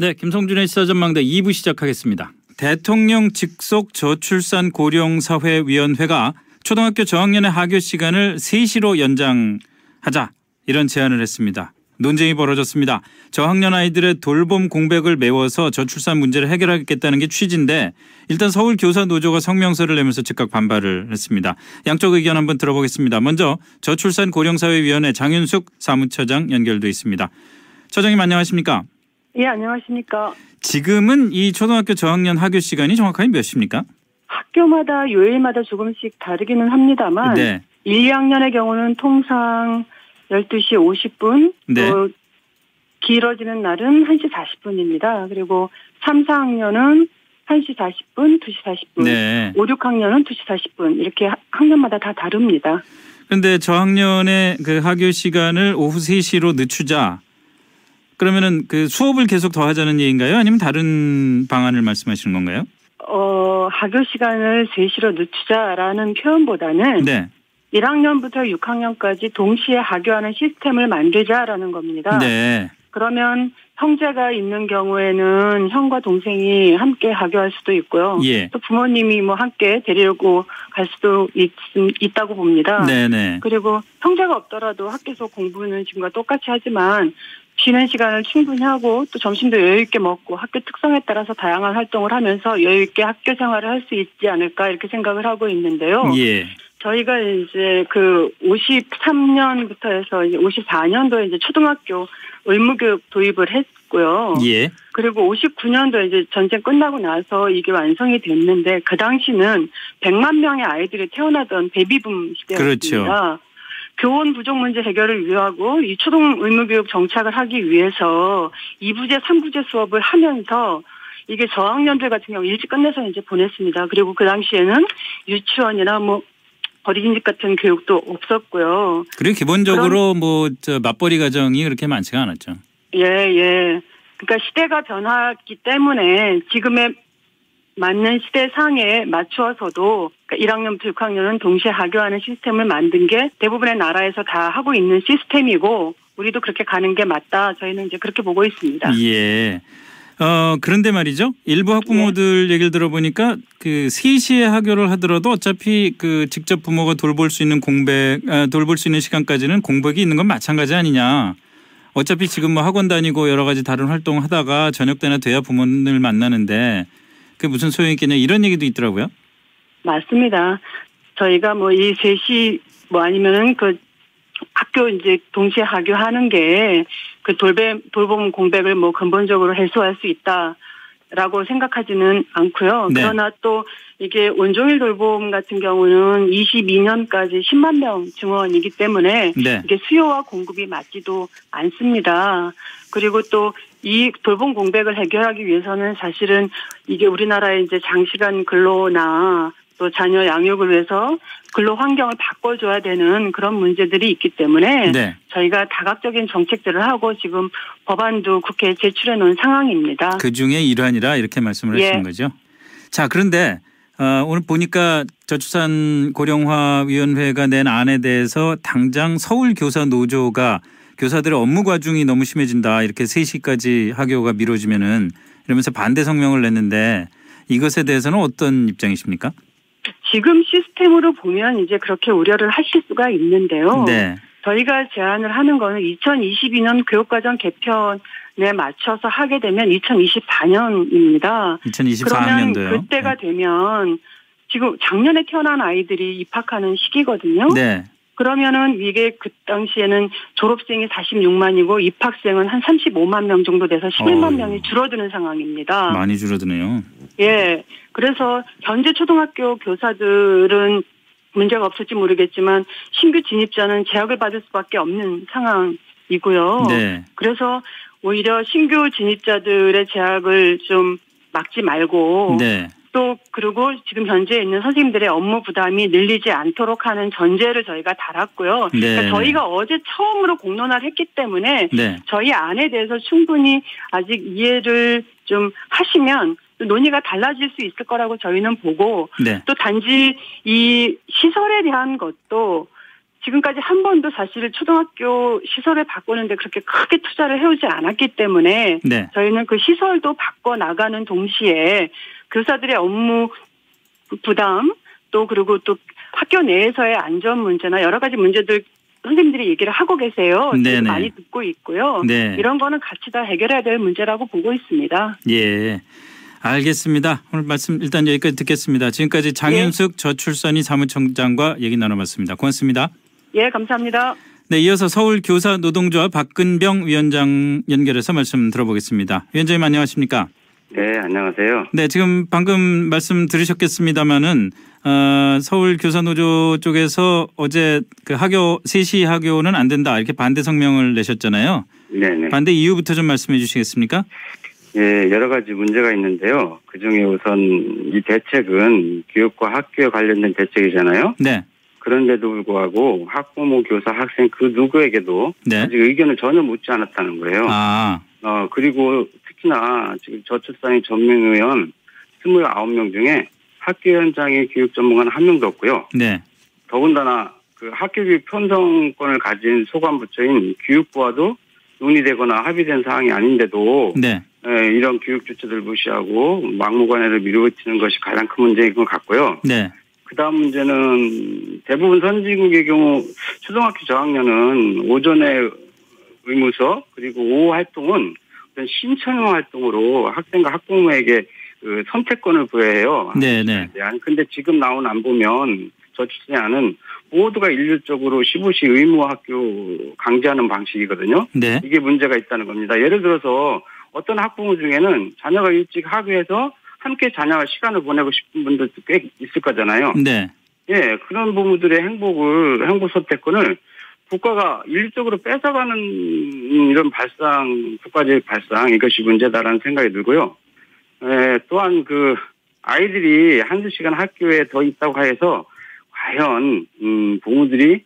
네, 김성준의 시사전망대 2부 시작하겠습니다. 대통령 직속 저출산 고령사회위원회가 초등학교 저학년의 하교 시간을 3시로 연장하자 이런 제안을 했습니다. 논쟁이 벌어졌습니다. 저학년 아이들의 돌봄 공백을 메워서 저출산 문제를 해결하겠다는 게 취지인데 일단 서울 교사 노조가 성명서를 내면서 즉각 반발을 했습니다. 양쪽 의견 한번 들어보겠습니다. 먼저 저출산 고령사회위원회 장윤숙 사무처장 연결돼 있습니다. 처장님 안녕하십니까? 예, 안녕하십니까. 지금은 이 초등학교 저학년 학교 시간이 정확하게 몇 시입니까? 학교마다 요일마다 조금씩 다르기는 합니다만 네. 1, 2학년의 경우는 통상 12시 50분 네. 또 길어지는 날은 1시 40분입니다. 그리고 3, 4학년은 1시 40분, 2시 40분, 네. 5, 6학년은 2시 40분 이렇게 하- 학년마다 다 다릅니다. 그런데 저학년의 그 학교 시간을 오후 3시로 늦추자. 그러면은 그 수업을 계속 더 하자는 얘기인가요? 아니면 다른 방안을 말씀하시는 건가요? 어, 학교 시간을 3시로 늦추자라는 표현보다는 네. 1학년부터 6학년까지 동시에 하교하는 시스템을 만들자라는 겁니다. 네. 그러면 형제가 있는 경우에는 형과 동생이 함께 하교할 수도 있고요. 예. 또 부모님이 뭐 함께 데리고 갈 수도 있, 있다고 봅니다. 네, 네. 그리고 형제가 없더라도 학교에서 공부는 지금과 똑같이 하지만 쉬는 시간을 충분히 하고 또 점심도 여유 있게 먹고 학교 특성에 따라서 다양한 활동을 하면서 여유 있게 학교 생활을 할 수 있지 않을까 이렇게 생각을 하고 있는데요. 예. 저희가 이제 그 53년부터 해서 이제 54년도에 이제 초등학교 의무교육 도입을 했고요. 예. 그리고 59년도 이제 전쟁 끝나고 나서 이게 완성이 됐는데 그 당시는 100만 명의 아이들이 태어나던 베비붐 시대였습니다. 그렇죠. 교원 부족 문제 해결을 위하고 이 초등 의무교육 정착을 하기 위해서 2부제, 3부제 수업을 하면서 이게 저학년들 같은 경우 일찍 끝내서 이제 보냈습니다. 그리고 그 당시에는 유치원이나 뭐 어린이집 같은 교육도 없었고요. 그리고 기본적으로 뭐저 맞벌이 가정이 그렇게 많지가 않았죠. 예, 예. 그러니까 시대가 변하기 때문에 지금의 맞는 시대상에 맞추어서도 그러니까 1학년부터 6학년은 동시에 하교하는 시스템을 만든 게 대부분의 나라에서 다 하고 있는 시스템이고 우리도 그렇게 가는 게 맞다. 저희는 이제 그렇게 보고 있습니다. 예. 어, 그런데 말이죠. 일부 학부모들 네. 얘기를 들어보니까 그 3시에 학교를 하더라도 어차피 그 직접 부모가 돌볼 수 있는 공백, 아, 돌볼 수 있는 시간까지는 공백이 있는 건 마찬가지 아니냐. 어차피 지금 뭐 학원 다니고 여러 가지 다른 활동 하다가 저녁 때나 돼야 부모님을 만나는데 그게 무슨 소용이 있겠냐 이런 얘기도 있더라고요. 맞습니다. 저희가 뭐이 셋이 뭐 아니면은 그 학교 이제 동시에 하교하는 게그 돌봄 돌봄 공백을 뭐 근본적으로 해소할 수 있다 라고 생각하지는 않고요. 네. 그러나 또 이게 온종일 돌봄 같은 경우는 22년까지 10만 명 증원이기 때문에 네. 이게 수요와 공급이 맞지도 않습니다. 그리고 또 이 돌봄 공백을 해결하기 위해서는 사실은 이게 우리나라의 이제 장시간 근로나 또 자녀 양육을 위해서 근로 환경을 바꿔줘야 되는 그런 문제들이 있기 때문에 네. 저희가 다각적인 정책들을 하고 지금 법안도 국회에 제출해 놓은 상황입니다. 그 중에 일환이라 이렇게 말씀을 예. 하시는 거죠. 자, 그런데 어, 오늘 보니까 저출산 고령화 위원회가 낸 안에 대해서 당장 서울 교사 노조가 교사들의 업무 과중이 너무 심해진다. 이렇게 3시까지 학교가 미뤄지면은 이러면서 반대 성명을 냈는데 이것에 대해서는 어떤 입장이십니까? 지금 시스템으로 보면 이제 그렇게 우려를 하실 수가 있는데요. 네. 저희가 제안을 하는 거는 2022년 교육과정 개편에 맞춰서 하게 되면 2024년입니다. 2024학년도요. 그러면 그때가 되면 지금 작년에 태어난 아이들이 입학하는 시기거든요. 네. 그러면은 이게 그 당시에는 졸업생이 46만이고 입학생은 한 35만 명 정도 돼서 11만 어휴. 명이 줄어드는 상황입니다. 많이 줄어드네요. 예. 그래서 현재 초등학교 교사들은 문제가 없을지 모르겠지만 신규 진입자는 제약을 받을 수밖에 없는 상황이고요. 네. 그래서 오히려 신규 진입자들의 제약을 좀 막지 말고 네. 또 그리고 지금 현재 있는 선생님들의 업무 부담이 늘리지 않도록 하는 전제를 저희가 달았고요. 네. 그러니까 저희가 어제 처음으로 공론화를 했기 때문에 네. 저희 안에 대해서 충분히 아직 이해를 좀 하시면 또 논의가 달라질 수 있을 거라고 저희는 보고 네. 또 단지 이 시설에 대한 것도 지금까지 한 번도 사실 초등학교 시설을 바꾸는데 그렇게 크게 투자를 해오지 않았기 때문에 네. 저희는 그 시설도 바꿔 나가는 동시에 교사들의 업무 부담 또 그리고 또 학교 내에서의 안전 문제나 여러 가지 문제들 선생님들이 얘기를 하고 계세요. 네네. 많이 듣고 있고요. 네. 이런 거는 같이 다 해결해야 될 문제라고 보고 있습니다. 예. 알겠습니다. 오늘 말씀 일단 여기까지 듣겠습니다. 지금까지 장윤숙 저출산이 사무총장과 얘기 나눠봤습니다. 고맙습니다. 예, 감사합니다. 네, 이어서 서울 교사 노동조합 박근병 위원장 연결해서 말씀 들어보겠습니다. 위원장님 안녕하십니까? 네, 안녕하세요. 네, 지금 방금 말씀 들으셨겠습니다마는 어, 서울 교사노조 쪽에서 어제 그 학교 3시 학교는 안 된다 이렇게 반대 성명을 내셨잖아요. 네네. 반대 이유부터 좀 말씀해 주시겠습니까? 예, 여러 가지 문제가 있는데요. 그 중에 우선 이 대책은 교육과 학교에 관련된 대책이잖아요. 네, 그런데도 불구하고 학부모, 교사, 학생 그 누구에게도 네. 아직 의견을 전혀 묻지 않았다는 거예요. 아, 어, 그리고 특히나 지금 저출산의 전명 의원 29명 중에 학교 현장의 교육 전문가는 한 명도 없고요. 네, 더군다나 그 학교 교육 편성권을 가진 소관부처인 교육부와도 논의되거나 합의된 사항이 아닌데도 네, 예, 이런 교육 주체들 무시하고 막무가내로 밀어붙이는 것이 가장 큰 문제인 것 같고요. 네, 그 다음 문제는 대부분 선진국의 경우 초등학교 저학년은 오전에 의무서 그리고 오후 활동은 어떤 신청형 활동으로 학생과 학부모에게 그 선택권을 부여해요. 네, 네, 대한. 근데 지금 나온 안 보면 저출산은 모두가 일률적으로 15시 의무 학교 강제하는 방식이거든요. 네, 이게 문제가 있다는 겁니다. 예를 들어서 어떤 학부모 중에는 자녀가 일찍 학교에서 함께 자녀와 시간을 보내고 싶은 분들도 꽤 있을 거잖아요. 네, 예, 그런 부모들의 행복을, 행복 선택권을 국가가 일률적으로 뺏어가는 이런 발상, 국가적 발상, 이것이 문제다라는 생각이 들고요. 예, 또한 그, 아이들이 한두 시간 학교에 더 있다고 해서, 과연, 음, 부모들이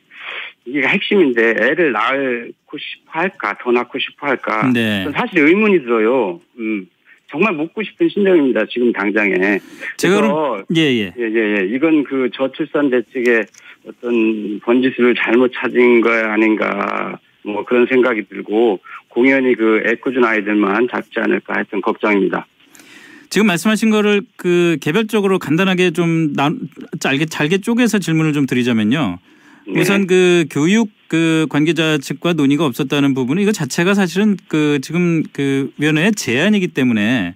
이게 핵심인데 애를 낳고 싶어 할까, 더 낳고 싶어 할까. 네. 사실 의문이 들어요. 음, 정말 묻고 싶은 심정입니다. 지금 당장에. 제가 그럼 그래서 예, 예. 예, 예, 예. 이건 그 저출산 대책의 어떤 번지수를 잘못 찾은 거 아닌가, 뭐 그런 생각이 들고, 공연히 그 애꿎은 아이들만 잡지 않을까 했던 걱정입니다. 지금 말씀하신 거를 그 개별적으로 간단하게 좀 나, 잘게 잘게 쪼개서 질문을 좀 드리자면요. 네. 우선 그 교육 그 관계자 측과 논의가 없었다는 부분은 이거 자체가 사실은 그 지금 그 위원회의 제안이기 때문에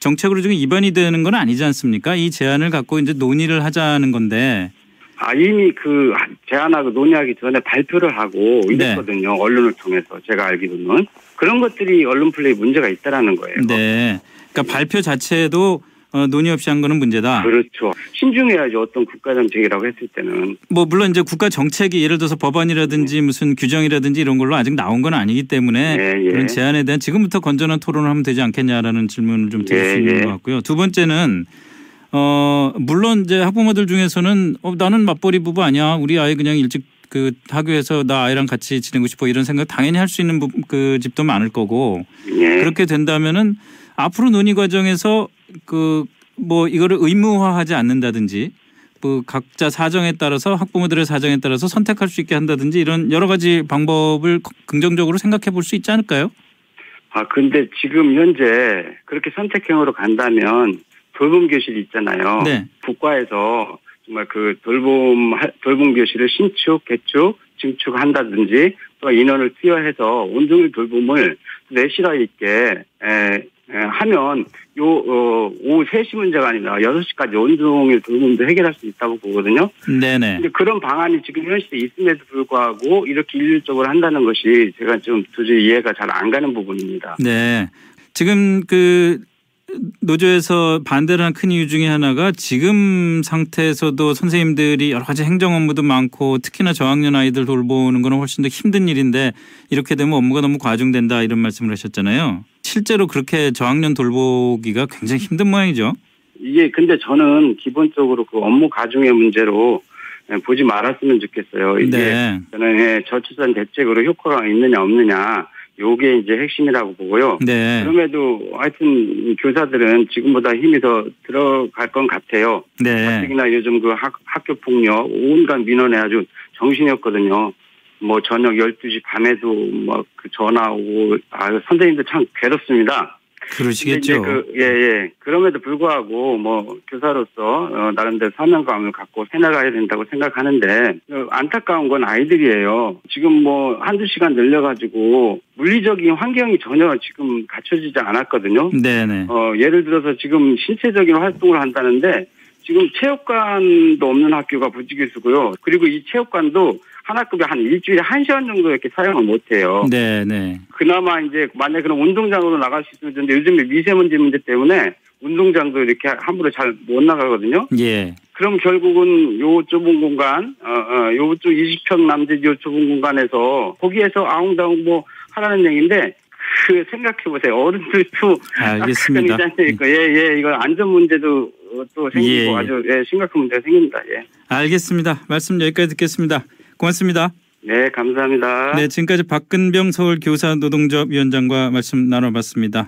정책으로 지금 입안이 되는 건 아니지 않습니까? 이 제안을 갖고 이제 논의를 하자는 건데 아, 이미 그 제안하고 논의하기 전에 발표를 하고 이랬거든요. 언론을 통해서 제가 알기로는. 그런 것들이 언론 플레이 문제가 있다라는 거예요. 네. 그러니까 발표 자체도 어, 논의 없이 한 거는 문제다. 그렇죠. 신중해야죠. 어떤 국가 정책이라고 했을 때는. 뭐 물론 이제 국가 정책이 예를 들어서 법안이라든지 무슨 규정이라든지 이런 걸로 아직 나온 건 아니기 때문에 예, 예. 그런 제안에 대한 지금부터 건전한 토론을 하면 되지 않겠냐라는 질문을 좀 드릴 예, 수 있는 예. 것 같고요. 두 번째는 어 물론 이제 학부모들 중에서는 어 나는 맞벌이 부부 아니야. 우리 아이 그냥 일찍 그 학교에서 나 아이랑 같이 지내고 싶어 이런 생각 당연히 할 수 있는 부- 그 집도 많을 거고 예. 그렇게 된다면은 앞으로 논의 과정에서 그 뭐 이거를 의무화하지 않는다든지 그 각자 사정에 따라서 학부모들의 사정에 따라서 선택할 수 있게 한다든지 이런 여러 가지 방법을 긍정적으로 생각해 볼 수 있지 않을까요? 아, 근데 지금 현재 그렇게 선택형으로 간다면 돌봄 교실 있잖아요. 네. 국가에서 정말 그 돌봄, 하- 돌봄 교실을 신축, 개축, 증축한다든지 또 인원을 투여해서 온종일 돌봄을 내실화 있게 에, 에, 하면 요, 어, 오후 3시 문제가 아니라 6시까지 온종일 돌봄도 해결할 수 있다고 보거든요. 네네. 근데 그런 방안이 지금 현 시대에 있음에도 불구하고 이렇게 일률적으로 한다는 것이 제가 좀 도저히 이해가 잘 안 가는 부분입니다. 네. 지금 그 노조에서 반대를 한 큰 이유 중에 하나가 지금 상태에서도 선생님들이 여러 가지 행정 업무도 많고 특히나 저학년 아이들 돌보는 거는 훨씬 더 힘든 일인데 이렇게 되면 업무가 너무 과중된다 이런 말씀을 하셨잖아요. 실제로 그렇게 저학년 돌보기가 굉장히 힘든 모양이죠. 이게 근데 저는 기본적으로 그 업무 가중의 문제로 예, 보지 말았으면 좋겠어요. 이게 네. 저는 예, 저출산 대책으로 효과가 있느냐 없느냐 요게 이제 핵심이라고 보고요. 네. 그럼에도 하여튼 교사들은 지금보다 힘이 더 들어갈 건 같아요. 네. 특히나 요즘 그 학, 학교 폭력 온갖 민원에 아주 정신이 없거든요. 뭐 저녁 12시 밤에도 막그 전화 오고 아 선생님들 참 괴롭습니다. 그러시겠죠. 그, 예, 예. 그럼에도 불구하고 뭐 교사로서 어, 나름대로 사명감을 갖고 해나가야 된다고 생각하는데 어, 안타까운 건 아이들이에요. 지금 뭐 한두 시간 늘려가지고 물리적인 환경이 전혀 지금 갖춰지지 않았거든요. 네네. 어, 예를 들어서 지금 신체적인 활동을 한다는데 지금 체육관도 없는 학교가 부지기수고요. 그리고 이 체육관도 한 학급에 한 일주일에 한 시간 정도 이렇게 사용을 못 해요. 네 네. 그나마 이제 만약 그런 운동장으로 나갈 수 있으면 좋은데 요즘에 미세먼지 문제 때문에 운동장도 이렇게 함부로 잘 못 나가거든요. 예. 그럼 결국은 요 좁은 공간, 어, 어, 요쪽 20평 남짓 요 좁은 공간에서 거기에서 아웅다웅 뭐 하라는 얘기인데 그 생각해 보세요. 어른들도 알겠습니다. 예, 예, 이거 안전 문제도 어, 또 생기고 예, 예. 아주 예, 심각한 문제가 생깁니다. 예. 알겠습니다. 말씀 여기까지 듣겠습니다. 고맙습니다. 네, 감사합니다. 네, 지금까지 박근병 서울교사노동조합 위원장과 말씀 나눠봤습니다.